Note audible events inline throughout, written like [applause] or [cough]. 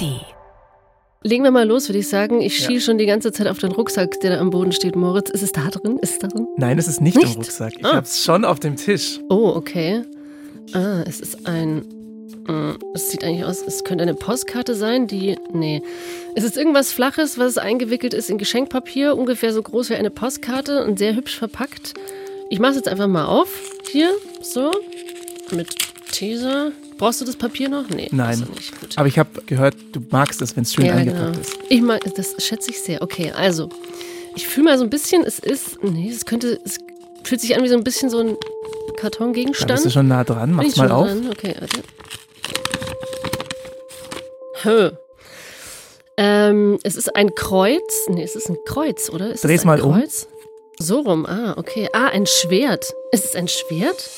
ARD. Legen wir mal los, würde ich sagen. Ich Ja. schon die ganze Zeit auf den Rucksack, der da am Boden steht. Moritz, ist es da drin? Ist es da drin? Nein, es ist nicht, Nicht? im Rucksack. Ich Ah. hab's schon auf dem Tisch. Oh, okay. Ah, es ist ein. mm, Es sieht eigentlich aus, es könnte eine Postkarte sein, die. Nee. Es ist irgendwas Flaches, was eingewickelt ist in Geschenkpapier, ungefähr so groß wie eine Postkarte und sehr hübsch verpackt. Ich mache es jetzt einfach mal auf. Hier, so. Mit Teaser. Brauchst du das Papier noch? Nee. Nein. Aber ich habe gehört, du magst es, wenn es schön ja, eingepackt genau. ist. Ich mag, das schätze ich sehr. Okay, also. Ich fühle mal so ein bisschen, es ist. Nee, es könnte. Es fühlt sich an wie so ein bisschen so ein Da Kartongegenstand. bist du schon nah dran. Mach's mal auf. dran? Okay, warte. Hö. Ähm, es ist ein Kreuz. Nee, es ist ein Kreuz, oder? Ist Dreh's mal um. Kreuz? So rum, ah, okay. Ah, ein Schwert. Ist es ein Schwert?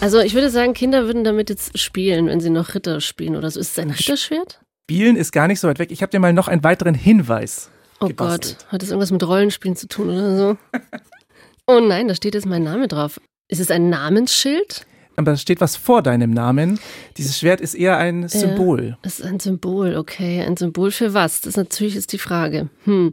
Also ich würde sagen, Kinder würden damit jetzt spielen, wenn sie noch Ritter spielen oder so. Ist es ein Ritterschwert? Spielen ist gar nicht so weit weg. Ich habe dir mal noch einen weiteren Hinweis. Oh gebastelt. Gott, hat das irgendwas mit Rollenspielen zu tun oder so? [laughs] oh nein, da steht jetzt mein Name drauf. Ist es ein Namensschild? Aber da steht was vor deinem Namen. Dieses Schwert ist eher ein Symbol. Das ist ein Symbol, okay. Ein Symbol für was? Das natürlich ist die Frage. Hm.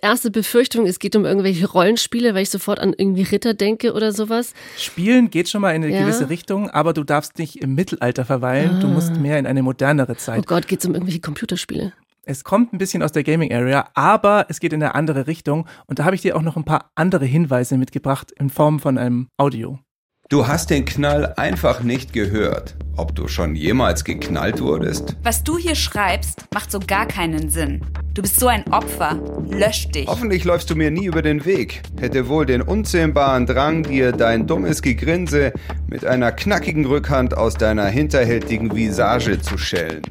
Erste Befürchtung, es geht um irgendwelche Rollenspiele, weil ich sofort an irgendwie Ritter denke oder sowas. Spielen geht schon mal in eine Ja. gewisse Richtung, aber du darfst nicht im Mittelalter verweilen. Du musst mehr in eine modernere Oh Zeit. Gott, geht es um irgendwelche Computerspiele? Es kommt ein bisschen aus der Gaming Area, aber es geht in eine andere Richtung. Und da habe ich dir auch noch ein paar andere Hinweise mitgebracht in Form von einem Audio. Du hast den Knall einfach nicht gehört. Ob du schon jemals geknallt wurdest? Was du hier schreibst, macht so gar keinen Sinn. Du bist so ein Opfer. Lösch dich. Hoffentlich läufst du mir nie über den Weg. Hätte wohl den unzähmbaren Drang, dir dein dummes Gegrinse mit einer knackigen Rückhand aus deiner hinterhältigen Visage zu schellen.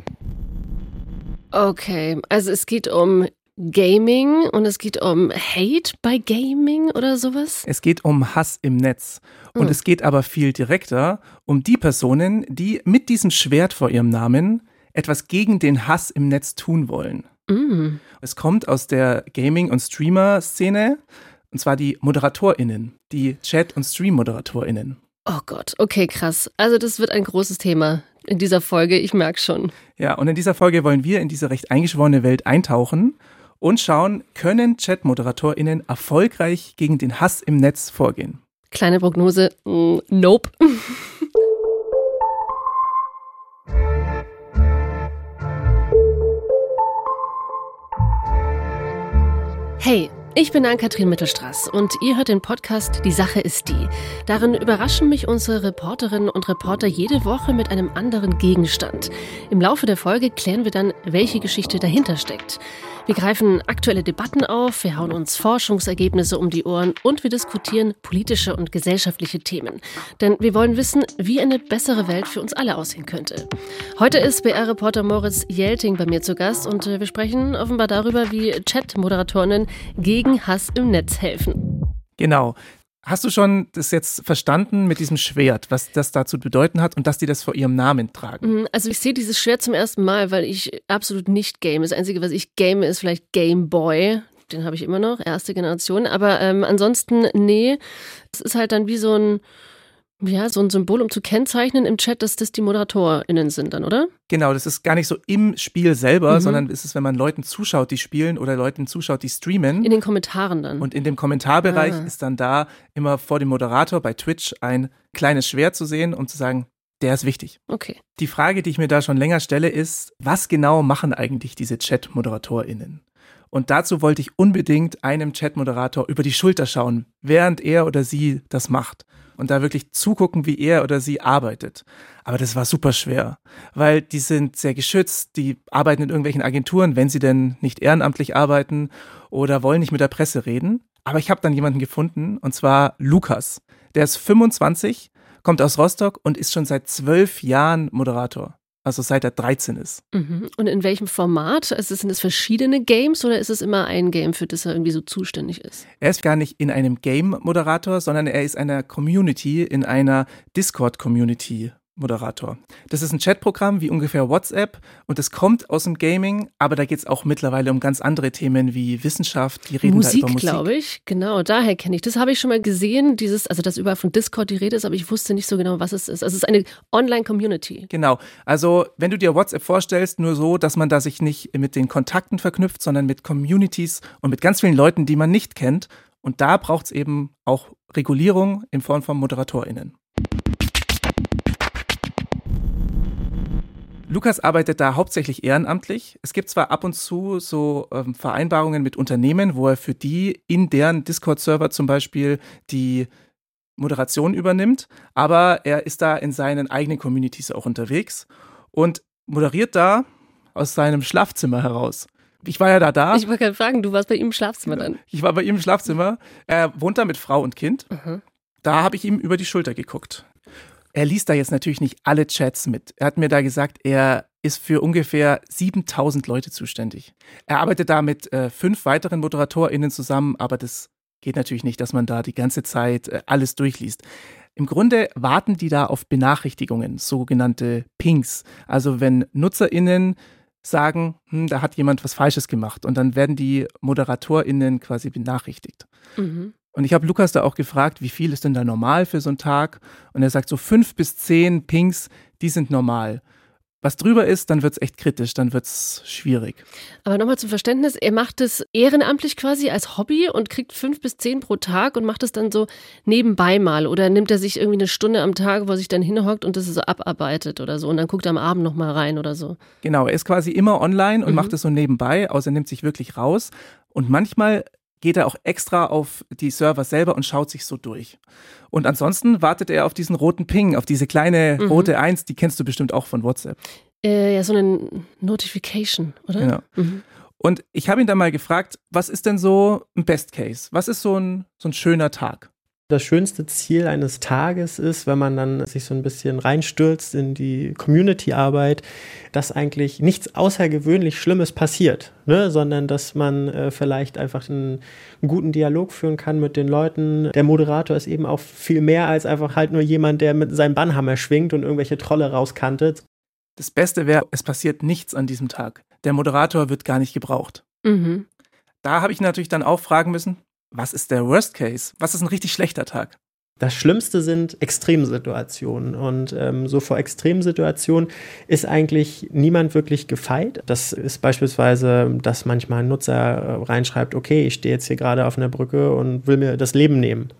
Okay, also es geht um Gaming und es geht um Hate bei Gaming oder sowas. Es geht um Hass im Netz. Und es geht aber viel direkter um die Personen, die mit diesem Schwert vor ihrem Namen etwas gegen den Hass im Netz tun wollen. Mm. Es kommt aus der Gaming- und Streamer-Szene, und zwar die ModeratorInnen, die Chat- und Stream-ModeratorInnen. Oh Gott, okay, krass. Also das wird ein großes Thema in dieser Folge, ich merke schon. Ja, und in dieser Folge wollen wir in diese recht eingeschworene Welt eintauchen und schauen, können Chat-ModeratorInnen erfolgreich gegen den Hass im Netz vorgehen? Kleine Prognose, mm, nope. [laughs] Hey, ich bin Ann-Kathrin Mittelstraß und ihr hört den Podcast Die Sache ist die. Darin überraschen mich unsere Reporterinnen und Reporter jede Woche mit einem anderen Gegenstand. Im Laufe der Folge klären wir dann, welche Geschichte dahinter steckt. Wir greifen aktuelle Debatten auf, wir hauen uns Forschungsergebnisse um die Ohren und wir diskutieren politische und gesellschaftliche Themen. Denn wir wollen wissen, wie eine bessere Welt für uns alle aussehen könnte. Heute ist BR-Reporter Moritz Jelting bei mir zu Gast und wir sprechen offenbar darüber, wie Chat-Moderatorinnen gegen Hass im Netz helfen. Genau. Hast du schon das jetzt verstanden mit diesem Schwert, was das da zu bedeuten hat und dass die das vor ihrem Namen tragen? Mm, Also ich sehe dieses Schwert zum ersten Mal, weil ich absolut nicht game. Das Einzige, was ich game, ist vielleicht Game Boy. Den habe ich immer noch, erste Generation. Aber ähm, ansonsten, nee. Es ist halt dann wie so ein, ja, so ein Symbol, um zu kennzeichnen im Chat, dass das die ModeratorInnen sind dann, oder? Genau, das ist gar nicht so im Spiel selber, Mhm. sondern es ist, wenn man Leuten zuschaut, die spielen oder Leuten zuschaut, die streamen. In den Kommentaren dann. Und in dem Kommentarbereich Ah. ist dann da immer vor dem Moderator bei Twitch ein kleines Schwert zu sehen, um zu sagen, der ist wichtig. okay. Die Frage, die ich mir da schon länger stelle, ist, was genau machen eigentlich diese Chat-ModeratorInnen? Und dazu wollte ich unbedingt einem Chat-Moderator über die Schulter schauen, während er oder sie das macht. Und da wirklich zugucken, wie er oder sie arbeitet. Aber das war super schwer, weil die sind sehr geschützt, die arbeiten in irgendwelchen Agenturen, wenn sie denn nicht ehrenamtlich arbeiten oder wollen nicht mit der Presse reden. Aber ich habe dann jemanden gefunden, und zwar Lukas. Der ist 25, kommt aus Rostock und ist schon seit zwölf Jahren Moderator. Also seit er 13 ist. Mhm. Und in welchem Format? Also sind es verschiedene Games oder ist es immer ein Game, für das er irgendwie so zuständig ist? Er ist gar nicht in einem Game-Moderator, sondern er ist einer Community, in einer Discord-Community Moderator. Das ist ein Chatprogramm wie ungefähr WhatsApp und es kommt aus dem Gaming, aber da geht es auch mittlerweile um ganz andere Themen wie Wissenschaft, die reden Musik, da über Musik. glaube ich. Genau, daher kenne ich. Das habe ich schon mal gesehen, dieses, also dass überall von Discord die Rede ist, aber ich wusste nicht so genau, was es ist. Also es ist eine Online-Community. Genau. Also wenn du dir WhatsApp vorstellst, nur so, dass man da sich nicht mit den Kontakten verknüpft, sondern mit Communities und mit ganz vielen Leuten, die man nicht kennt. Und da braucht es eben auch Regulierung in Form von ModeratorInnen. Lukas arbeitet da hauptsächlich ehrenamtlich. Es gibt zwar ab und zu so ähm, Vereinbarungen mit Unternehmen, wo er für die in deren Discord-Server zum Beispiel die Moderation übernimmt, aber er ist da in seinen eigenen Communities auch unterwegs und moderiert da aus seinem Schlafzimmer heraus. Ich war ja da da. Ich wollte gerade fragen, du warst bei ihm im Schlafzimmer dann. Ich war bei ihm im Schlafzimmer. Er wohnt da mit Frau und Kind. Mhm. Da habe ich ihm über die Schulter geguckt. Er liest da jetzt natürlich nicht alle Chats mit. Er hat mir da gesagt, er ist für ungefähr 7000 Leute zuständig. Er arbeitet da mit äh, fünf weiteren ModeratorInnen zusammen, aber das geht natürlich nicht, dass man da die ganze Zeit äh, alles durchliest. Im Grunde warten die da auf Benachrichtigungen, sogenannte Pings. Also wenn NutzerInnen sagen, hm, da hat jemand was Falsches gemacht und dann werden die ModeratorInnen quasi benachrichtigt. Mhm. Und ich habe Lukas da auch gefragt, wie viel ist denn da normal für so einen Tag? Und er sagt, so fünf bis zehn Pings, die sind normal. Was drüber ist, dann wird es echt kritisch, dann wird es schwierig. Aber nochmal zum Verständnis, er macht es ehrenamtlich quasi als Hobby und kriegt fünf bis zehn pro Tag und macht es dann so nebenbei mal. Oder nimmt er sich irgendwie eine Stunde am Tag, wo er sich dann hinhockt und das so abarbeitet oder so und dann guckt er am Abend nochmal rein oder so. Genau, er ist quasi immer online und Mhm. macht es so nebenbei, außer er nimmt sich wirklich raus. Und manchmal geht er auch extra auf die Server selber und schaut sich so durch. Und ansonsten wartet er auf diesen roten Ping, auf diese kleine Mhm. rote Eins, die kennst du bestimmt auch von WhatsApp. Äh, ja, so eine Notification, oder? Genau. Mhm. Und ich habe ihn dann mal gefragt, was ist denn so ein Best Case? Was ist so ein, so ein schöner Tag? Das schönste Ziel eines Tages ist, wenn man dann sich so ein bisschen reinstürzt in die Community-Arbeit, dass eigentlich nichts außergewöhnlich Schlimmes passiert, ne? sondern dass man äh, vielleicht einfach einen, einen guten Dialog führen kann mit den Leuten. Der Moderator ist eben auch viel mehr als einfach halt nur jemand, der mit seinem Bannhammer schwingt und irgendwelche Trolle rauskantet. Das Beste wäre, es passiert nichts an diesem Tag. Der Moderator wird gar nicht gebraucht. Mhm. Da habe ich natürlich dann auch fragen müssen, was ist der Worst Case? Was ist ein richtig schlechter Tag? Das Schlimmste sind Extremsituationen. Und ähm, so vor Extremsituationen ist eigentlich niemand wirklich gefeit. Das ist beispielsweise, dass manchmal ein Nutzer äh, reinschreibt, okay, ich stehe jetzt hier gerade auf einer Brücke und will mir das Leben nehmen.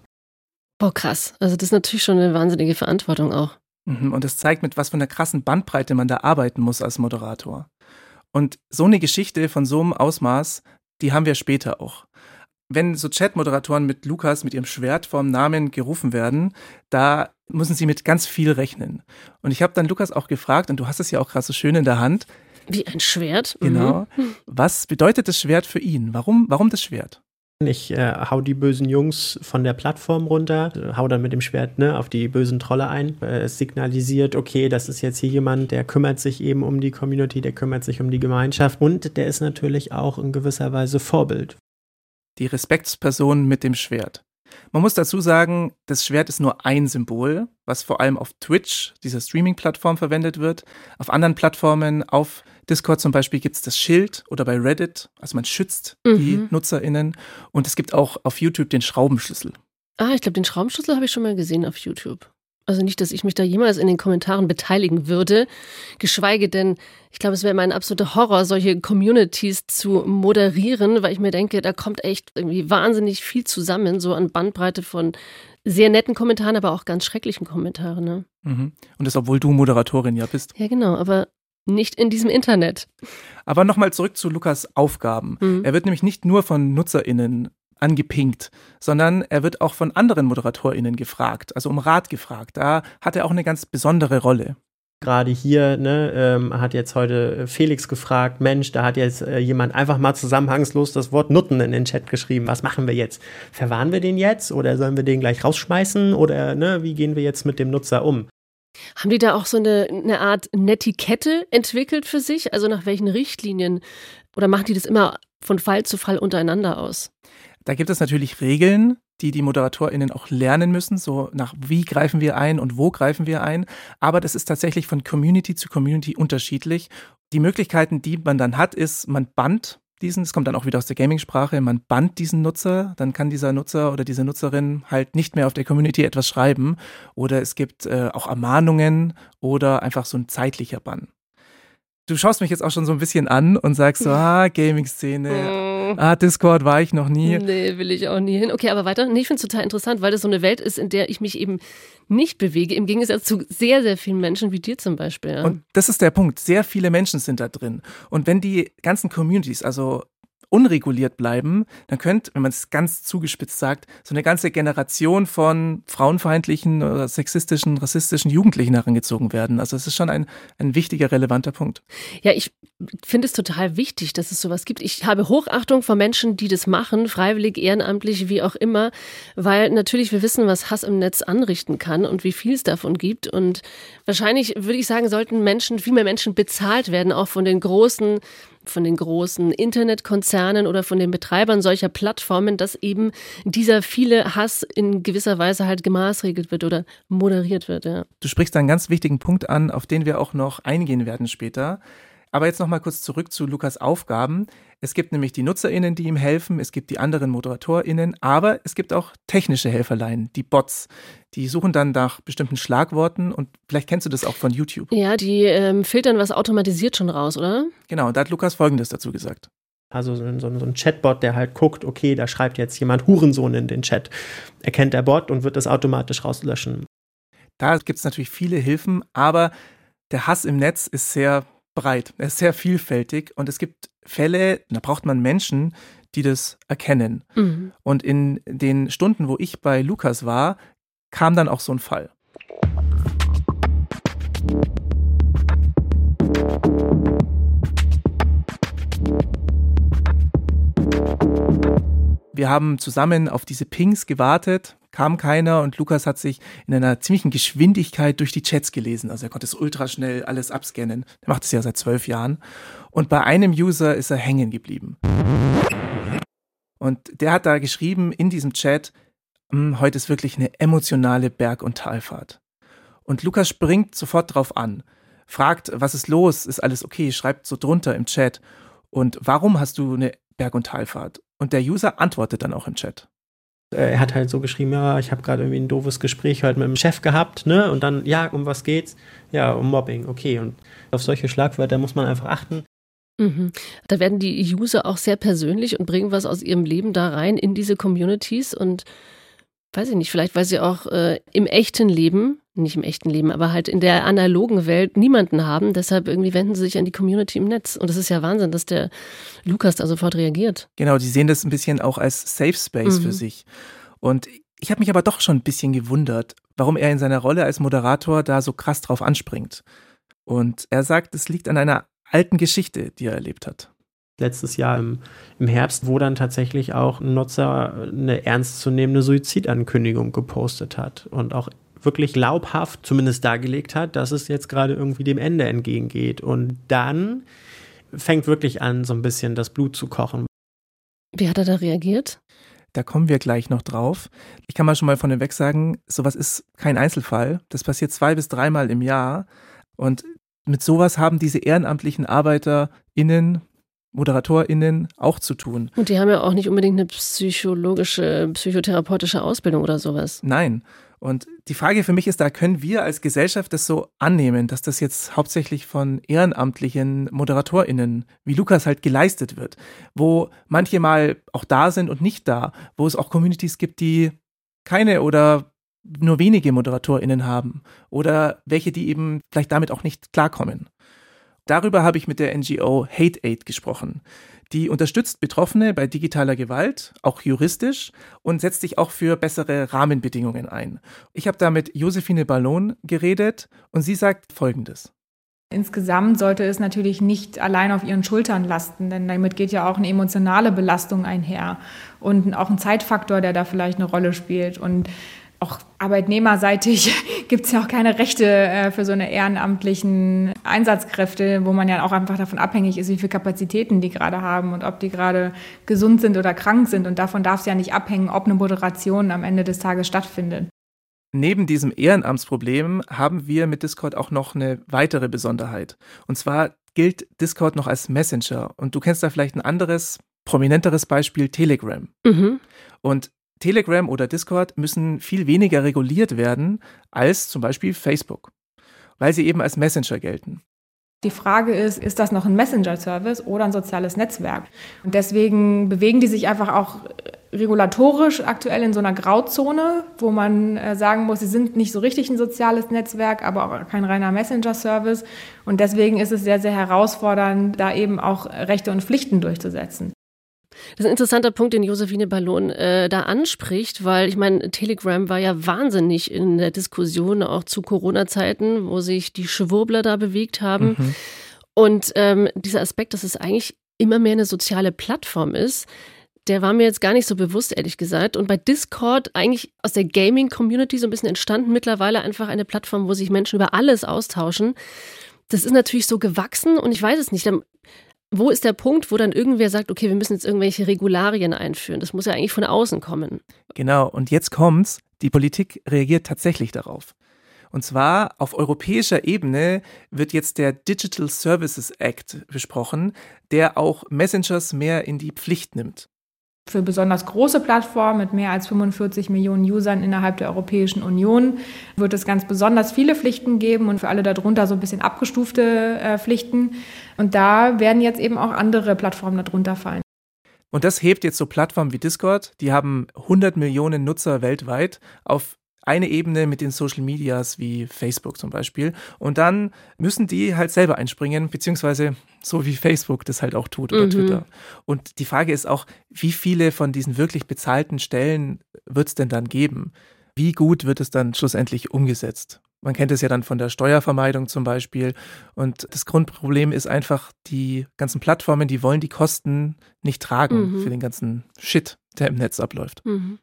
Boah, krass. Also das ist natürlich schon eine wahnsinnige Verantwortung auch. Mhm, Und es zeigt, mit was für einer krassen Bandbreite man da arbeiten muss als Moderator. Und so eine Geschichte von so einem Ausmaß, die haben wir später auch. Wenn so Chat-Moderatoren mit Lukas, mit ihrem Schwert vorm Namen gerufen werden, da müssen sie mit ganz viel rechnen. Und ich habe dann Lukas auch gefragt, und du hast es ja auch gerade so schön in der Hand, Wie ein Schwert. Mhm. genau, was bedeutet das Schwert für ihn? Warum, warum das Schwert? Ich äh, hau die bösen Jungs von der Plattform runter, hau dann mit dem Schwert ne, auf die bösen Trolle ein. Äh, es signalisiert, okay, das ist jetzt hier jemand, der kümmert sich eben um die Community, der kümmert sich um die Gemeinschaft und der ist natürlich auch in gewisser Weise Vorbild. Die Respektsperson mit dem Schwert. Man muss dazu sagen, das Schwert ist nur ein Symbol, was vor allem auf Twitch, dieser Streaming-Plattform, verwendet wird. Auf anderen Plattformen, auf Discord zum Beispiel, gibt es das Schild oder bei Reddit, also man schützt die Mhm. NutzerInnen. Und es gibt auch auf YouTube den Schraubenschlüssel. Ah, ich glaube, den Schraubenschlüssel habe ich schon mal gesehen auf YouTube. Also nicht, dass ich mich da jemals in den Kommentaren beteiligen würde, geschweige denn, ich glaube, es wäre mein absoluter Horror, solche Communities zu moderieren, weil ich mir denke, da kommt echt irgendwie wahnsinnig viel zusammen, so an Bandbreite von sehr netten Kommentaren, aber auch ganz schrecklichen Kommentaren. Ne? Mhm. Und das, obwohl du Moderatorin ja bist. Ja, genau, aber nicht in diesem Internet. Aber nochmal zurück zu Lukas Aufgaben. Mhm. Er wird nämlich nicht nur von NutzerInnen angepinkt, sondern er wird auch von anderen ModeratorInnen gefragt, also um Rat gefragt. Da hat er auch eine ganz besondere Rolle. Gerade hier ne, ähm, hat jetzt heute Felix gefragt, Mensch, da hat jetzt äh, jemand einfach mal zusammenhangslos das Wort Nutten in den Chat geschrieben. Was machen wir jetzt? Verwahren wir den jetzt oder sollen wir den gleich rausschmeißen oder ne, wie gehen wir jetzt mit dem Nutzer um? Haben die da auch so eine, eine Art Netiquette entwickelt für sich? Also nach welchen Richtlinien? Oder machen die das immer von Fall zu Fall untereinander aus? Da gibt es natürlich Regeln, die die ModeratorInnen auch lernen müssen, so nach wie greifen wir ein und wo greifen wir ein. Aber das ist tatsächlich von Community zu Community unterschiedlich. Die Möglichkeiten, die man dann hat, ist, man bannt diesen, es kommt dann auch wieder aus der Gaming-Sprache, man bannt diesen Nutzer, dann kann dieser Nutzer oder diese Nutzerin halt nicht mehr auf der Community etwas schreiben. Oder es gibt äh, auch Ermahnungen oder einfach so ein zeitlicher Bann. Du schaust mich jetzt auch schon so ein bisschen an und sagst so, [laughs] ah, Gaming-Szene, ah, Discord war ich noch nie. Nee, will ich auch nie hin. Okay, aber weiter. Nee, ich finde es total interessant, weil das so eine Welt ist, in der ich mich eben nicht bewege, im Gegensatz zu sehr, sehr vielen Menschen wie dir zum Beispiel. Ja. Und das ist der Punkt. Sehr viele Menschen sind da drin. Und wenn die ganzen Communities, also unreguliert bleiben, dann könnte, wenn man es ganz zugespitzt sagt, so eine ganze Generation von frauenfeindlichen oder sexistischen, rassistischen Jugendlichen herangezogen werden. Also es ist schon ein, ein wichtiger, relevanter Punkt. Ja, ich finde es total wichtig, dass es sowas gibt. Ich habe Hochachtung vor Menschen, die das machen, freiwillig, ehrenamtlich, wie auch immer, weil natürlich wir wissen, was Hass im Netz anrichten kann und wie viel es davon gibt. Und wahrscheinlich würde ich sagen, sollten Menschen, viel mehr Menschen bezahlt werden, auch von den großen von den großen Internetkonzernen oder von den Betreibern solcher Plattformen, dass eben dieser viele Hass in gewisser Weise halt gemaßregelt wird oder moderiert wird. Ja. Du sprichst einen ganz wichtigen Punkt an, auf den wir auch noch eingehen werden später. Aber jetzt noch mal kurz zurück zu Lukas Aufgaben. Es gibt nämlich die NutzerInnen, die ihm helfen, es gibt die anderen ModeratorInnen, aber es gibt auch technische Helferlein, die Bots. Die suchen dann nach bestimmten Schlagworten und vielleicht kennst du das auch von YouTube. Ja, die ähm, filtern was automatisiert schon raus, oder? Genau, und da hat Lukas Folgendes dazu gesagt. Also so ein, so ein, Chatbot, der halt guckt, okay, da schreibt jetzt jemand Hurensohn in den Chat. Erkennt der Bot und wird das automatisch rauslöschen. Da gibt es natürlich viele Hilfen, aber der Hass im Netz ist sehr breit, er ist sehr vielfältig und es gibt Fälle, da braucht man Menschen, die das erkennen. Mhm. Und in den Stunden, wo ich bei Lukas war, kam dann auch so ein Fall. Wir haben zusammen auf diese Pings gewartet, kam keiner und Lukas hat sich in einer ziemlichen Geschwindigkeit durch die Chats gelesen. Also er konnte es ultra schnell alles abscannen. Er macht es ja seit zwölf Jahren. Und bei einem User ist er hängen geblieben. Und der hat da geschrieben in diesem Chat, hm, heute ist wirklich eine emotionale Berg- und Talfahrt. Und Lukas springt sofort drauf an, fragt, was ist los, ist alles okay, schreibt so drunter im Chat. Und warum hast du eine Berg- und Talfahrt? Und der User antwortet dann auch im Chat. Äh, er hat halt so geschrieben, ja, ich habe gerade irgendwie ein doofes Gespräch heute mit dem Chef gehabt, ne? Und dann, ja, um was geht's? Ja, um Mobbing, okay. Und auf solche Schlagwörter muss man einfach achten. Mhm. Da werden die User auch sehr persönlich und bringen was aus ihrem Leben da rein in diese Communities und weiß ich nicht, vielleicht weil sie auch äh, im echten Leben, nicht im echten Leben, aber halt in der analogen Welt niemanden haben. Deshalb irgendwie wenden sie sich an die Community im Netz. Und das ist ja Wahnsinn, dass der Lukas da sofort reagiert. Genau, die sehen das ein bisschen auch als Safe Space mhm. für sich. Und ich habe mich aber doch schon ein bisschen gewundert, warum er in seiner Rolle als Moderator da so krass drauf anspringt. Und er sagt, es liegt an einer alten Geschichte, die er erlebt hat letztes Jahr im, im Herbst, wo dann tatsächlich auch ein Nutzer eine ernstzunehmende Suizidankündigung gepostet hat und auch wirklich glaubhaft zumindest dargelegt hat, dass es jetzt gerade irgendwie dem Ende entgegengeht. Und dann fängt wirklich an, so ein bisschen das Blut zu kochen. Wie hat er da reagiert? Da kommen wir gleich noch drauf. Ich kann mal schon mal von weg sagen, sowas ist kein Einzelfall. Das passiert zwei bis dreimal im Jahr. Und mit sowas haben diese ehrenamtlichen ArbeiterInnen ModeratorInnen auch zu tun. Und die haben ja auch nicht unbedingt eine psychologische, psychotherapeutische Ausbildung oder sowas. Nein. Und die Frage für mich ist, da können wir als Gesellschaft das so annehmen, dass das jetzt hauptsächlich von ehrenamtlichen ModeratorInnen wie Lukas halt geleistet wird, wo manche mal auch da sind und nicht da, wo es auch Communities gibt, die keine oder nur wenige ModeratorInnen haben oder welche, die eben vielleicht damit auch nicht klarkommen. Darüber habe ich mit der NGO Hate Aid gesprochen. Die unterstützt Betroffene bei digitaler Gewalt, auch juristisch, und setzt sich auch für bessere Rahmenbedingungen ein. Ich habe da mit Josephine Ballon geredet und sie sagt Folgendes. Insgesamt sollte es natürlich nicht allein auf ihren Schultern lasten, denn damit geht ja auch eine emotionale Belastung einher und auch ein Zeitfaktor, der da vielleicht eine Rolle spielt. Und auch arbeitnehmerseitig [laughs] gibt es ja auch keine Rechte äh, für so eine ehrenamtlichen Einsatzkräfte, wo man ja auch einfach davon abhängig ist, wie viele Kapazitäten die gerade haben und ob die gerade gesund sind oder krank sind. Und davon darf es ja nicht abhängen, ob eine Moderation am Ende des Tages stattfindet. Neben diesem Ehrenamtsproblem haben wir mit Discord auch noch eine weitere Besonderheit. Und zwar gilt Discord noch als Messenger. Und du kennst da vielleicht ein anderes, prominenteres Beispiel, Telegram. Mhm. Und Telegram oder Discord müssen viel weniger reguliert werden als zum Beispiel Facebook, weil sie eben als Messenger gelten. Die Frage ist, ist das noch ein Messenger-Service oder ein soziales Netzwerk? Und deswegen bewegen die sich einfach auch regulatorisch aktuell in so einer Grauzone, wo man äh, sagen muss, sie sind nicht so richtig ein soziales Netzwerk, aber auch kein reiner Messenger-Service. Und deswegen ist es sehr, sehr herausfordernd, da eben auch Rechte und Pflichten durchzusetzen. Das ist ein interessanter Punkt, den Josephine Ballon äh, da anspricht, weil ich meine, Telegram war ja wahnsinnig in der Diskussion, auch zu Corona-Zeiten, wo sich die Schwurbler da bewegt haben. Mhm. Und ähm, dieser Aspekt, dass es eigentlich immer mehr eine soziale Plattform ist, der war mir jetzt gar nicht so bewusst, ehrlich gesagt. Und bei Discord eigentlich aus der Gaming-Community so ein bisschen entstanden, mittlerweile einfach eine Plattform, wo sich Menschen über alles austauschen. Das ist natürlich so gewachsen und ich weiß es nicht. Wo ist der Punkt, wo dann irgendwer sagt, okay, wir müssen jetzt irgendwelche Regularien einführen? Das muss ja eigentlich von außen kommen. Genau, und jetzt kommt's. Die Politik reagiert tatsächlich darauf. Und zwar auf europäischer Ebene wird jetzt der Digital Services Act besprochen, der auch Messengers mehr in die Pflicht nimmt. Für besonders große Plattformen mit mehr als 45 Millionen Usern innerhalb der Europäischen Union wird es ganz besonders viele Pflichten geben und für alle darunter so ein bisschen abgestufte äh, Pflichten. Und da werden jetzt eben auch andere Plattformen darunter fallen. Und das hebt jetzt so Plattformen wie Discord, die haben 100 Millionen Nutzer weltweit, auf eine Ebene mit den Social Medias wie Facebook zum Beispiel. Und dann müssen die halt selber einspringen, beziehungsweise so wie Facebook das halt auch tut oder mhm. Twitter. Und die Frage ist auch, wie viele von diesen wirklich bezahlten Stellen wird es denn dann geben? Wie gut wird es dann schlussendlich umgesetzt? Man kennt es ja dann von der Steuervermeidung zum Beispiel. Und das Grundproblem ist einfach, die ganzen Plattformen, die wollen die Kosten nicht tragen mhm. für den ganzen Shit, der im Netz abläuft. Mhm.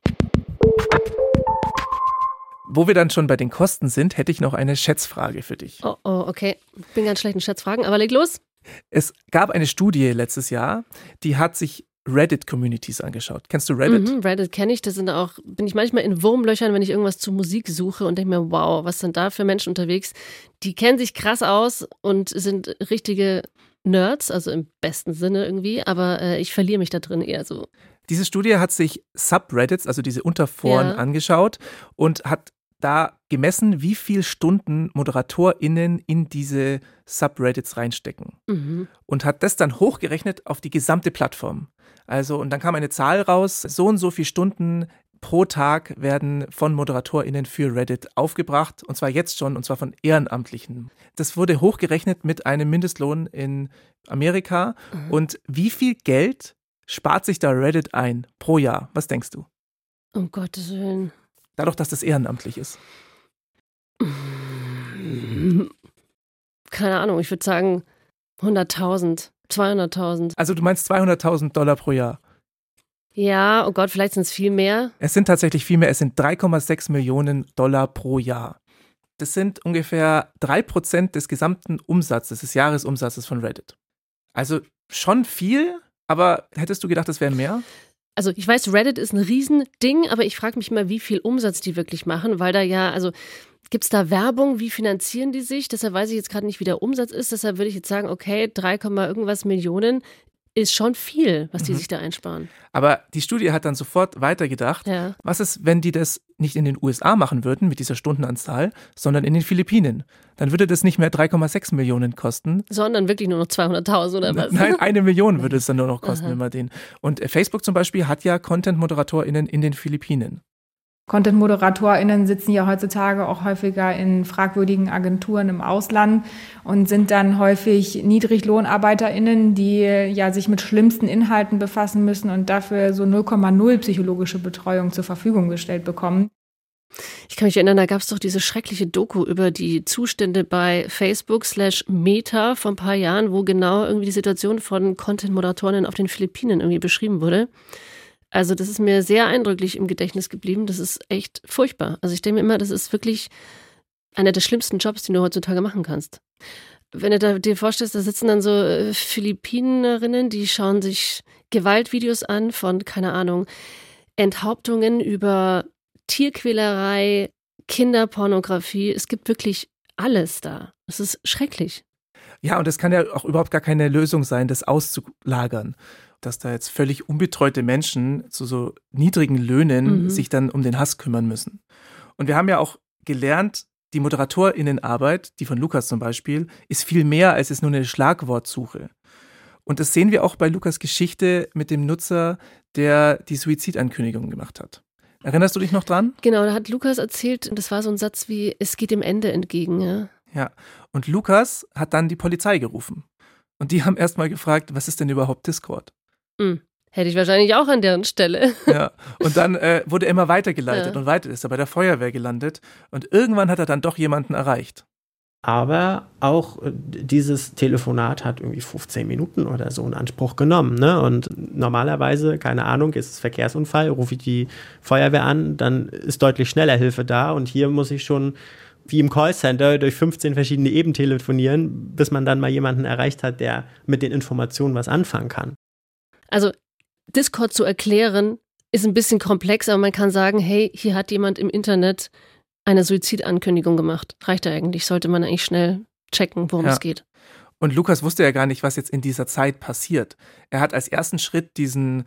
Wo wir dann schon bei den Kosten sind, hätte ich noch eine Schätzfrage für dich. Oh, oh, okay. Bin ganz schlecht in Schätzfragen, aber leg los. Es gab eine Studie letztes Jahr, die hat sich Reddit-Communities angeschaut. Kennst du Reddit? Mhm, Reddit kenne ich. Das sind auch, bin ich manchmal in Wurmlöchern, wenn ich irgendwas zu Musik suche und denke mir, wow, was sind da für Menschen unterwegs? Die kennen sich krass aus und sind richtige Nerds, also im besten Sinne irgendwie, aber äh, ich verliere mich da drin eher so. Diese Studie hat sich Subreddits, also diese Unterforen, ja. angeschaut und hat da gemessen, wie viel Stunden ModeratorInnen in diese Subreddits reinstecken. Mhm. Und hat das dann hochgerechnet auf die gesamte Plattform. Also, und dann kam eine Zahl raus, so und so viele Stunden pro Tag werden von ModeratorInnen für Reddit aufgebracht. Und zwar jetzt schon, und zwar von Ehrenamtlichen. Das wurde hochgerechnet mit einem Mindestlohn in Amerika. Mhm. Und wie viel Geld spart sich da Reddit ein pro Jahr? Was denkst du? Um Gottes Willen. Dadurch, dass das ehrenamtlich ist. Keine Ahnung, ich würde sagen 100.000, 200.000. Also du meinst 200.000 Dollar pro Jahr? Ja, oh Gott, vielleicht sind es viel mehr. Es sind tatsächlich viel mehr. Es sind 3,6 Millionen Dollar pro Jahr. Das sind ungefähr 3% des gesamten Umsatzes, des Jahresumsatzes von Reddit. Also schon viel, aber hättest du gedacht, das wären mehr? Also ich weiß, Reddit ist ein Riesending, aber ich frage mich mal, wie viel Umsatz die wirklich machen, weil da ja, also gibt es da Werbung, wie finanzieren die sich? Deshalb weiß ich jetzt gerade nicht, wie der Umsatz ist. Deshalb würde ich jetzt sagen, okay, 3, irgendwas Millionen ist schon viel, was die mhm. sich da einsparen. Aber die Studie hat dann sofort weitergedacht. Ja. Was ist, wenn die das nicht in den USA machen würden mit dieser Stundenanzahl, sondern in den Philippinen? Dann würde das nicht mehr 3,6 Millionen kosten. Sondern wirklich nur noch 200.000 oder was? Nein, eine Million würde es dann nur noch kosten, Aha. wenn man den. Und Facebook zum Beispiel hat ja Content-ModeratorInnen in den Philippinen. Content-ModeratorInnen sitzen ja heutzutage auch häufiger in fragwürdigen Agenturen im Ausland und sind dann häufig NiedriglohnarbeiterInnen, die ja sich mit schlimmsten Inhalten befassen müssen und dafür so 0,0 psychologische Betreuung zur Verfügung gestellt bekommen. Ich kann mich erinnern, da gab es doch diese schreckliche Doku über die Zustände bei Facebook slash Meta vor ein paar Jahren, wo genau irgendwie die Situation von Content-Moderatorinnen auf den Philippinen irgendwie beschrieben wurde. Also das ist mir sehr eindrücklich im Gedächtnis geblieben. Das ist echt furchtbar. Also ich denke mir immer, das ist wirklich einer der schlimmsten Jobs, den du heutzutage machen kannst. Wenn du dir vorstellst, da sitzen dann so äh, Philippinerinnen, die schauen sich Gewaltvideos an von, keine Ahnung, Enthauptungen über Tierquälerei, Kinderpornografie. Es gibt wirklich alles da. Es ist schrecklich. Ja, und es kann ja auch überhaupt gar keine Lösung sein, das auszulagern. Dass da jetzt völlig unbetreute Menschen zu so niedrigen Löhnen mhm. sich dann um den Hass kümmern müssen. Und wir haben ja auch gelernt, die ModeratorInnenarbeit, die von Lukas zum Beispiel, ist viel mehr als es nur eine Schlagwortsuche. Und das sehen wir auch bei Lukas Geschichte mit dem Nutzer, der die Suizidankündigung gemacht hat. Erinnerst du dich noch dran? Genau, da hat Lukas erzählt, das war so ein Satz wie, es geht dem Ende entgegen, ja. Ja, und Lukas hat dann die Polizei gerufen. Und die haben erstmal gefragt, was ist denn überhaupt Discord? Mhm. Hätte ich wahrscheinlich auch an deren Stelle. [laughs] Ja, und dann äh, wurde er immer weitergeleitet ja. und weiter ist er bei der Feuerwehr gelandet. Und irgendwann hat er dann doch jemanden erreicht. Aber auch äh, dieses Telefonat hat irgendwie 15 Minuten oder so in Anspruch genommen. Ne? Und normalerweise, keine Ahnung, ist es Verkehrsunfall, rufe ich die Feuerwehr an, dann ist deutlich schneller Hilfe da. Und hier muss ich schon wie im Callcenter durch 15 verschiedene Eben telefonieren, bis man dann mal jemanden erreicht hat, der mit den Informationen was anfangen kann. Also Discord zu erklären, ist ein bisschen komplex, aber man kann sagen, hey, hier hat jemand im Internet eine Suizidankündigung gemacht. Reicht ja eigentlich, sollte man eigentlich schnell checken, worum ja. es geht. Und Lukas wusste ja gar nicht, was jetzt in dieser Zeit passiert. Er hat als ersten Schritt diesen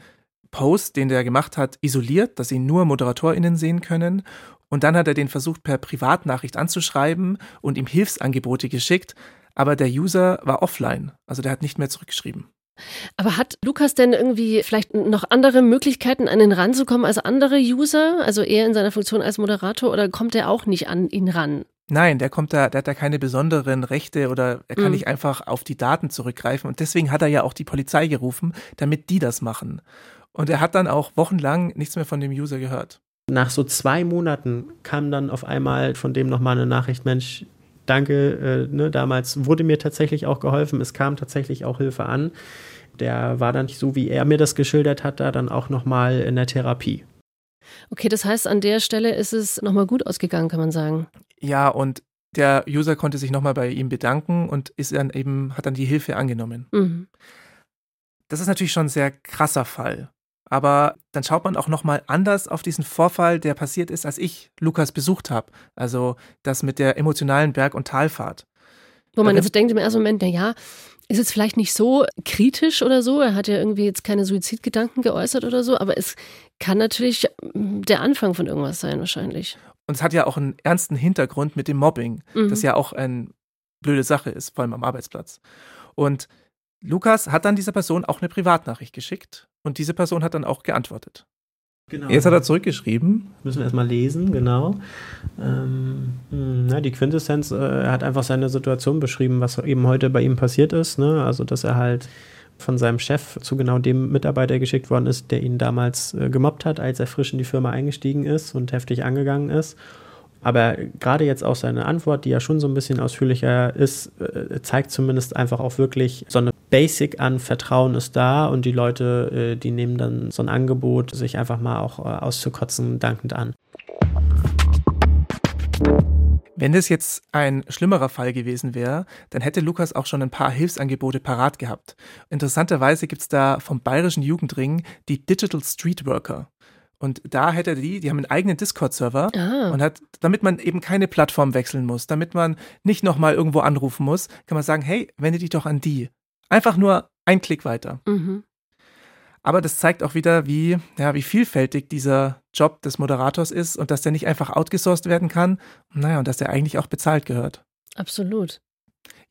Post, den der gemacht hat, isoliert, dass ihn nur ModeratorInnen sehen können. Und dann hat er den versucht, per Privatnachricht anzuschreiben und ihm Hilfsangebote geschickt. Aber der User war offline. Also der hat nicht mehr zurückgeschrieben. Aber hat Lukas denn irgendwie vielleicht noch andere Möglichkeiten, an ihn ranzukommen als andere User? Also eher in seiner Funktion als Moderator oder kommt er auch nicht an ihn ran? Nein, der kommt da, der hat da keine besonderen Rechte oder er kann mhm. nicht einfach auf die Daten zurückgreifen. Und deswegen hat er ja auch die Polizei gerufen, damit die das machen. Und er hat dann auch wochenlang nichts mehr von dem User gehört. Nach so zwei Monaten kam dann auf einmal von dem nochmal eine Nachricht, Mensch, danke, äh, ne, damals wurde mir tatsächlich auch geholfen, es kam tatsächlich auch Hilfe an der war dann so, wie er mir das geschildert hat, da dann auch nochmal in der Therapie. Okay, das heißt, an der Stelle ist es nochmal gut ausgegangen, kann man sagen. Ja, und der User konnte sich nochmal bei ihm bedanken und ist dann eben, hat dann die Hilfe angenommen. Mhm. Das ist natürlich schon ein sehr krasser Fall. Aber dann schaut man auch nochmal anders auf diesen Vorfall, der passiert ist, als ich Lukas besucht habe. Also das mit der emotionalen Berg- und Talfahrt. Wo man jetzt denkt im ersten Moment, na ja, ist jetzt vielleicht nicht so kritisch oder so. Er hat ja irgendwie jetzt keine Suizidgedanken geäußert oder so, aber es kann natürlich der Anfang von irgendwas sein, wahrscheinlich. Und es hat ja auch einen ernsten Hintergrund mit dem Mobbing, mhm. das ja auch eine blöde Sache ist, vor allem am Arbeitsplatz. Und Lukas hat dann dieser Person auch eine Privatnachricht geschickt und diese Person hat dann auch geantwortet. Genau. Jetzt hat er zurückgeschrieben. Müssen wir erstmal lesen, genau. Ähm, na, hm, die Quintessenz, äh, er hat einfach seine Situation beschrieben, was eben heute bei ihm passiert ist. Ne? Also, dass er halt von seinem Chef zu genau dem Mitarbeiter geschickt worden ist, der ihn damals äh, gemobbt hat, als er frisch in die Firma eingestiegen ist und heftig angegangen ist. Aber gerade jetzt auch seine Antwort, die ja schon so ein bisschen ausführlicher ist, äh, zeigt zumindest einfach auch wirklich so eine Basic an Vertrauen ist da und die Leute, äh, die nehmen dann so ein Angebot, sich einfach mal auch äh, auszukotzen, dankend an. Wenn das jetzt ein schlimmerer Fall gewesen wäre, dann hätte Lukas auch schon ein paar Hilfsangebote parat gehabt. Interessanterweise gibt es da vom Bayerischen Jugendring die Digital Street Worker. Und da hätte die, die haben einen eigenen Discord-Server ah. und hat, damit man eben keine Plattform wechseln muss, damit man nicht nochmal irgendwo anrufen muss, kann man sagen, hey, wende dich doch an die. Einfach nur ein Klick weiter. Mhm. Aber das zeigt auch wieder, wie, ja, wie vielfältig dieser Job des Moderators ist und dass der nicht einfach outgesourced werden kann. Naja, und dass der eigentlich auch bezahlt gehört. Absolut.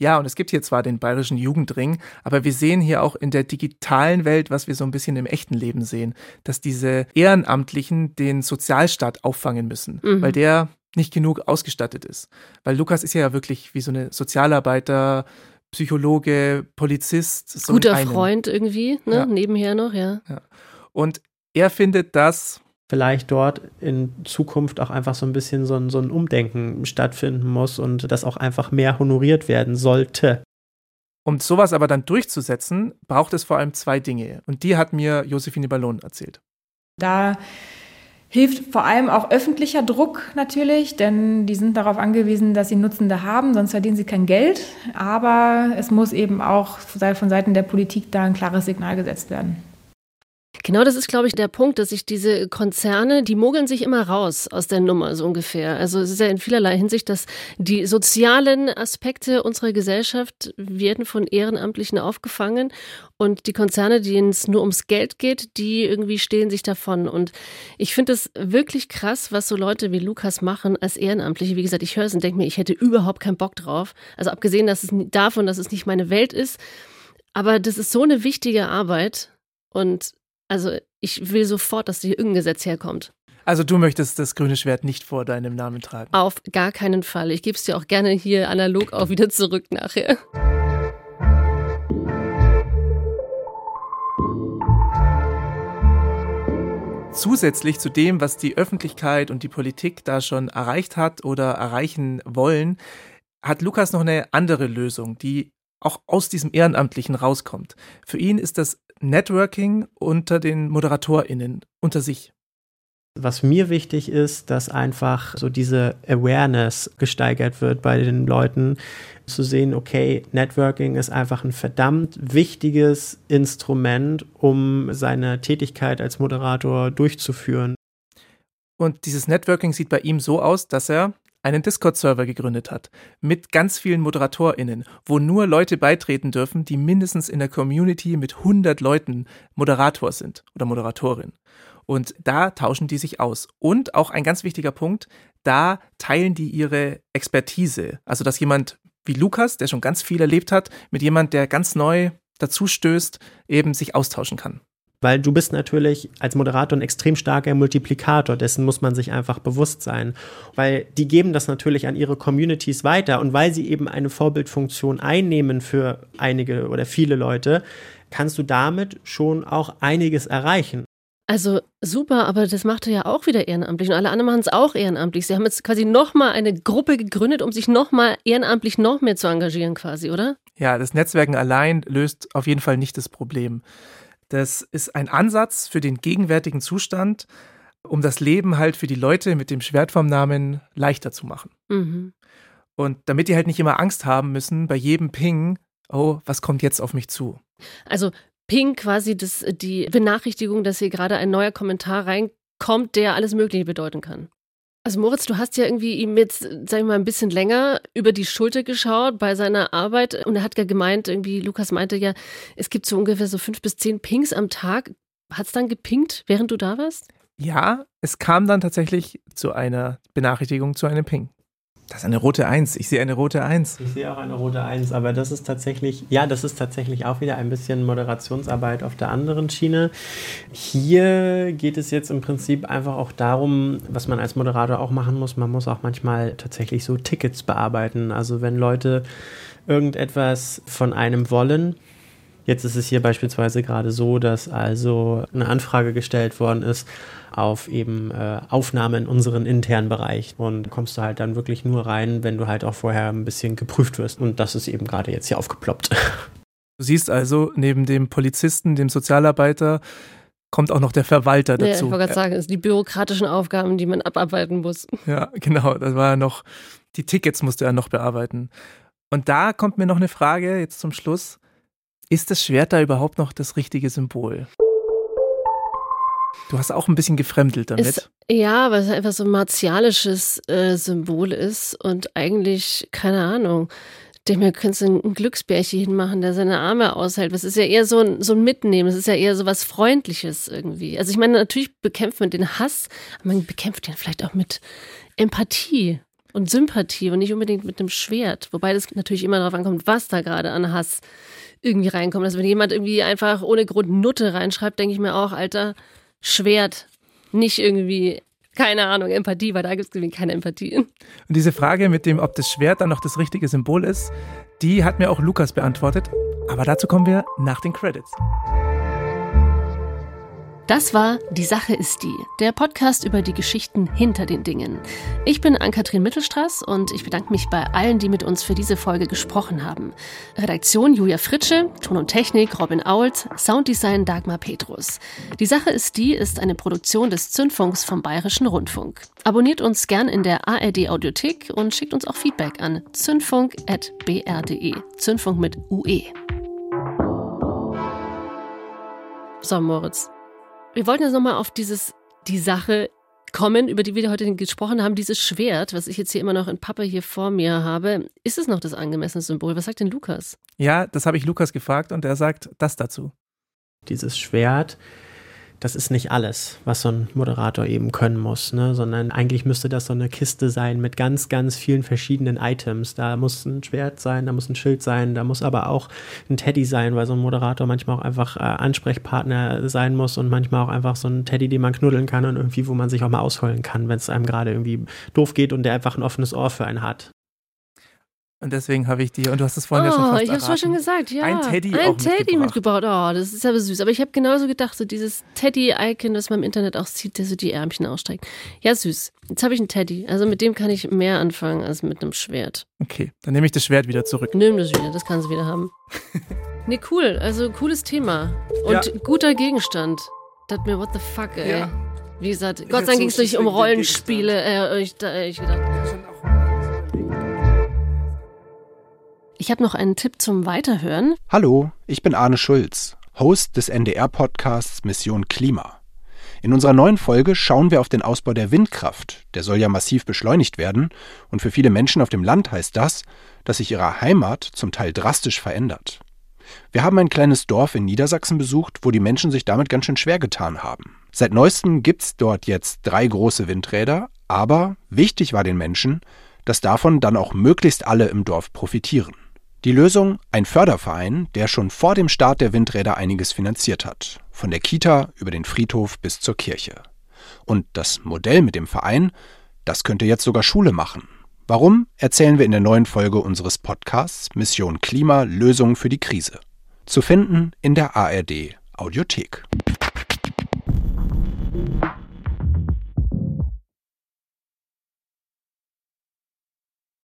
Ja, und es gibt hier zwar den bayerischen Jugendring, aber wir sehen hier auch in der digitalen Welt, was wir so ein bisschen im echten Leben sehen, dass diese Ehrenamtlichen den Sozialstaat auffangen müssen, mhm. weil der nicht genug ausgestattet ist. Weil Lukas ist ja wirklich wie so eine Sozialarbeiter, Psychologe, Polizist. So Guter Freund irgendwie, ne? Ja. nebenher noch, ja. ja. Und er findet, dass vielleicht dort in Zukunft auch einfach so ein bisschen so ein, so ein Umdenken stattfinden muss und das auch einfach mehr honoriert werden sollte. Um sowas aber dann durchzusetzen, braucht es vor allem zwei Dinge. Und die hat mir Josephine Ballon erzählt. Da Hilft vor allem auch öffentlicher Druck natürlich, denn die sind darauf angewiesen, dass sie Nutzende haben, sonst verdienen sie kein Geld. Aber es muss eben auch von Seiten der Politik da ein klares Signal gesetzt werden. Genau das ist, glaube ich, der Punkt, dass sich diese Konzerne, die mogeln sich immer raus aus der Nummer, so ungefähr. Also es ist ja in vielerlei Hinsicht, dass die sozialen Aspekte unserer Gesellschaft werden von Ehrenamtlichen aufgefangen und die Konzerne, denen es nur ums Geld geht, die irgendwie stehlen sich davon. Und ich finde es wirklich krass, was so Leute wie Lukas machen als Ehrenamtliche. Wie gesagt, ich höre es und denke mir, ich hätte überhaupt keinen Bock drauf. Also abgesehen dass es davon, dass es nicht meine Welt ist. Aber das ist so eine wichtige Arbeit. Und also ich will sofort, dass hier irgendein Gesetz herkommt. Also du möchtest das grüne Schwert nicht vor deinem Namen tragen? Auf gar keinen Fall. Ich gebe es dir auch gerne hier analog auch wieder zurück nachher. Zusätzlich zu dem, was die Öffentlichkeit und die Politik da schon erreicht hat oder erreichen wollen, hat Lukas noch eine andere Lösung, die auch aus diesem Ehrenamtlichen rauskommt. Für ihn ist das Networking unter den ModeratorInnen, unter sich. Was mir wichtig ist, dass einfach so diese Awareness gesteigert wird bei den Leuten, zu sehen, okay, Networking ist einfach ein verdammt wichtiges Instrument, um seine Tätigkeit als Moderator durchzuführen. Und dieses Networking sieht bei ihm so aus, dass er einen Discord-Server gegründet hat mit ganz vielen ModeratorInnen, wo nur Leute beitreten dürfen, die mindestens in der Community mit 100 Leuten Moderator sind oder Moderatorin. Und da tauschen die sich aus. Und auch ein ganz wichtiger Punkt, da teilen die ihre Expertise. Also, dass jemand wie Lukas, der schon ganz viel erlebt hat, mit jemand, der ganz neu dazu stößt, eben sich austauschen kann. Weil du bist natürlich als Moderator ein extrem starker Multiplikator, dessen muss man sich einfach bewusst sein. Weil die geben das natürlich an ihre Communities weiter und weil sie eben eine Vorbildfunktion einnehmen für einige oder viele Leute, kannst du damit schon auch einiges erreichen. Also super, aber das macht er ja auch wieder ehrenamtlich und alle anderen machen es auch ehrenamtlich. Sie haben jetzt quasi nochmal eine Gruppe gegründet, um sich nochmal ehrenamtlich noch mehr zu engagieren quasi, oder? Ja, das Netzwerken allein löst auf jeden Fall nicht das Problem. Das ist ein Ansatz für den gegenwärtigen Zustand, um das Leben halt für die Leute mit dem Schwert vom Namen leichter zu machen. Mhm. Und damit die halt nicht immer Angst haben müssen bei jedem Ping, oh, was kommt jetzt auf mich zu? Also Ping quasi das, die Benachrichtigung, dass hier gerade ein neuer Kommentar reinkommt, der alles Mögliche bedeuten kann. Also Moritz, du hast ja irgendwie ihm jetzt, sag ich mal, ein bisschen länger über die Schulter geschaut bei seiner Arbeit und er hat ja gemeint, irgendwie, Lukas meinte ja, es gibt so ungefähr so fünf bis zehn Pings am Tag. Hat es dann gepinkt, während du da warst? Ja, es kam dann tatsächlich zu einer Benachrichtigung, zu einem Ping. Das ist eine rote Eins. Ich sehe eine rote Eins. Ich sehe auch eine rote Eins, aber das ist tatsächlich, ja, das ist tatsächlich auch wieder ein bisschen Moderationsarbeit auf der anderen Schiene. Hier geht es jetzt im Prinzip einfach auch darum, was man als Moderator auch machen muss. Man muss auch manchmal tatsächlich so Tickets bearbeiten. Also wenn Leute irgendetwas von einem wollen, Jetzt ist es hier beispielsweise gerade so, dass also eine Anfrage gestellt worden ist auf eben äh, Aufnahme in unseren internen Bereich und kommst du halt dann wirklich nur rein, wenn du halt auch vorher ein bisschen geprüft wirst und das ist eben gerade jetzt hier aufgeploppt. Du siehst also, neben dem Polizisten, dem Sozialarbeiter, kommt auch noch der Verwalter dazu. Ja, ich wollte gerade sagen, es sind die bürokratischen Aufgaben, die man abarbeiten muss. Ja, genau. Das war ja noch, die Tickets musste er noch bearbeiten. Und da kommt mir noch eine Frage jetzt zum Schluss. Ist das Schwert da überhaupt noch das richtige Symbol? Du hast auch ein bisschen gefremdelt damit. Ist, ja, weil es einfach so ein martialisches äh, Symbol ist und eigentlich, keine Ahnung, dem wir könntest du ein Glücksbärchen hinmachen, der seine Arme aushält. Das ist ja eher so ein, so ein Mitnehmen, das ist ja eher so was Freundliches irgendwie. Also ich meine, natürlich bekämpft man den Hass, aber man bekämpft den vielleicht auch mit Empathie und Sympathie und nicht unbedingt mit einem Schwert. Wobei das natürlich immer darauf ankommt, was da gerade an Hass irgendwie reinkommt. Also wenn jemand irgendwie einfach ohne Grund Nutte reinschreibt, denke ich mir auch, Alter, Schwert, nicht irgendwie keine Ahnung, Empathie, weil da gibt es irgendwie keine Empathie. Und diese Frage mit dem, ob das Schwert dann noch das richtige Symbol ist, die hat mir auch Lukas beantwortet. Aber dazu kommen wir nach den Credits. Das war Die Sache ist die, der Podcast über die Geschichten hinter den Dingen. Ich bin Ann-Kathrin Mittelstraß und ich bedanke mich bei allen, die mit uns für diese Folge gesprochen haben. Redaktion Julia Fritsche, Ton und Technik Robin Ault, Sounddesign Dagmar Petrus. Die Sache ist die ist eine Produktion des Zündfunks vom Bayerischen Rundfunk. Abonniert uns gern in der ARD Audiothek und schickt uns auch Feedback an zündfunk.br.de. Zündfunk mit UE. So, Moritz. Wir wollten jetzt nochmal auf dieses, die Sache kommen, über die wir heute gesprochen haben, dieses Schwert, was ich jetzt hier immer noch in Pappe hier vor mir habe. Ist es noch das angemessene Symbol? Was sagt denn Lukas? Ja, das habe ich Lukas gefragt und er sagt das dazu. Dieses Schwert das ist nicht alles, was so ein Moderator eben können muss, ne? sondern eigentlich müsste das so eine Kiste sein mit ganz, ganz vielen verschiedenen Items. Da muss ein Schwert sein, da muss ein Schild sein, da muss aber auch ein Teddy sein, weil so ein Moderator manchmal auch einfach äh, Ansprechpartner sein muss und manchmal auch einfach so ein Teddy, den man knuddeln kann und irgendwie, wo man sich auch mal ausholen kann, wenn es einem gerade irgendwie doof geht und der einfach ein offenes Ohr für einen hat. Und deswegen habe ich die, und du hast es vorhin oh, ja schon oh, fast ich habe es schon gesagt, ja. Ein Teddy Ein auch Teddy mitgebracht. mitgebracht. Oh, das ist aber süß. Aber ich habe genauso gedacht, so dieses Teddy-Icon, das man im Internet auch sieht, der so die Ärmchen ausstreckt. Ja, süß. Jetzt habe ich einen Teddy. Also mit dem kann ich mehr anfangen als mit einem Schwert. Okay, dann nehme ich das Schwert wieder zurück. Nimm das wieder, das kannst du wieder haben. [laughs] nee, cool. Also cooles Thema. Und ja. guter Gegenstand. Das mir, what the fuck, ey. Ja. Wie gesagt, Gott sei Dank ging es nicht um Rollenspiele. Äh, ich, äh, ich gedacht. Ich habe noch einen Tipp zum Weiterhören. Hallo, ich bin Arne Schulz, Host des NDR-Podcasts Mission Klima. In unserer neuen Folge schauen wir auf den Ausbau der Windkraft. Der soll ja massiv beschleunigt werden. Und für viele Menschen auf dem Land heißt das, dass sich ihre Heimat zum Teil drastisch verändert. Wir haben ein kleines Dorf in Niedersachsen besucht, wo die Menschen sich damit ganz schön schwer getan haben. Seit neuestem gibt's dort jetzt drei große Windräder, aber wichtig war den Menschen, dass davon dann auch möglichst alle im Dorf profitieren. Die Lösung ein Förderverein, der schon vor dem Start der Windräder einiges finanziert hat, von der Kita über den Friedhof bis zur Kirche. Und das Modell mit dem Verein, das könnte jetzt sogar Schule machen. Warum, erzählen wir in der neuen Folge unseres Podcasts Mission Klima Lösungen für die Krise. Zu finden in der ARD Audiothek.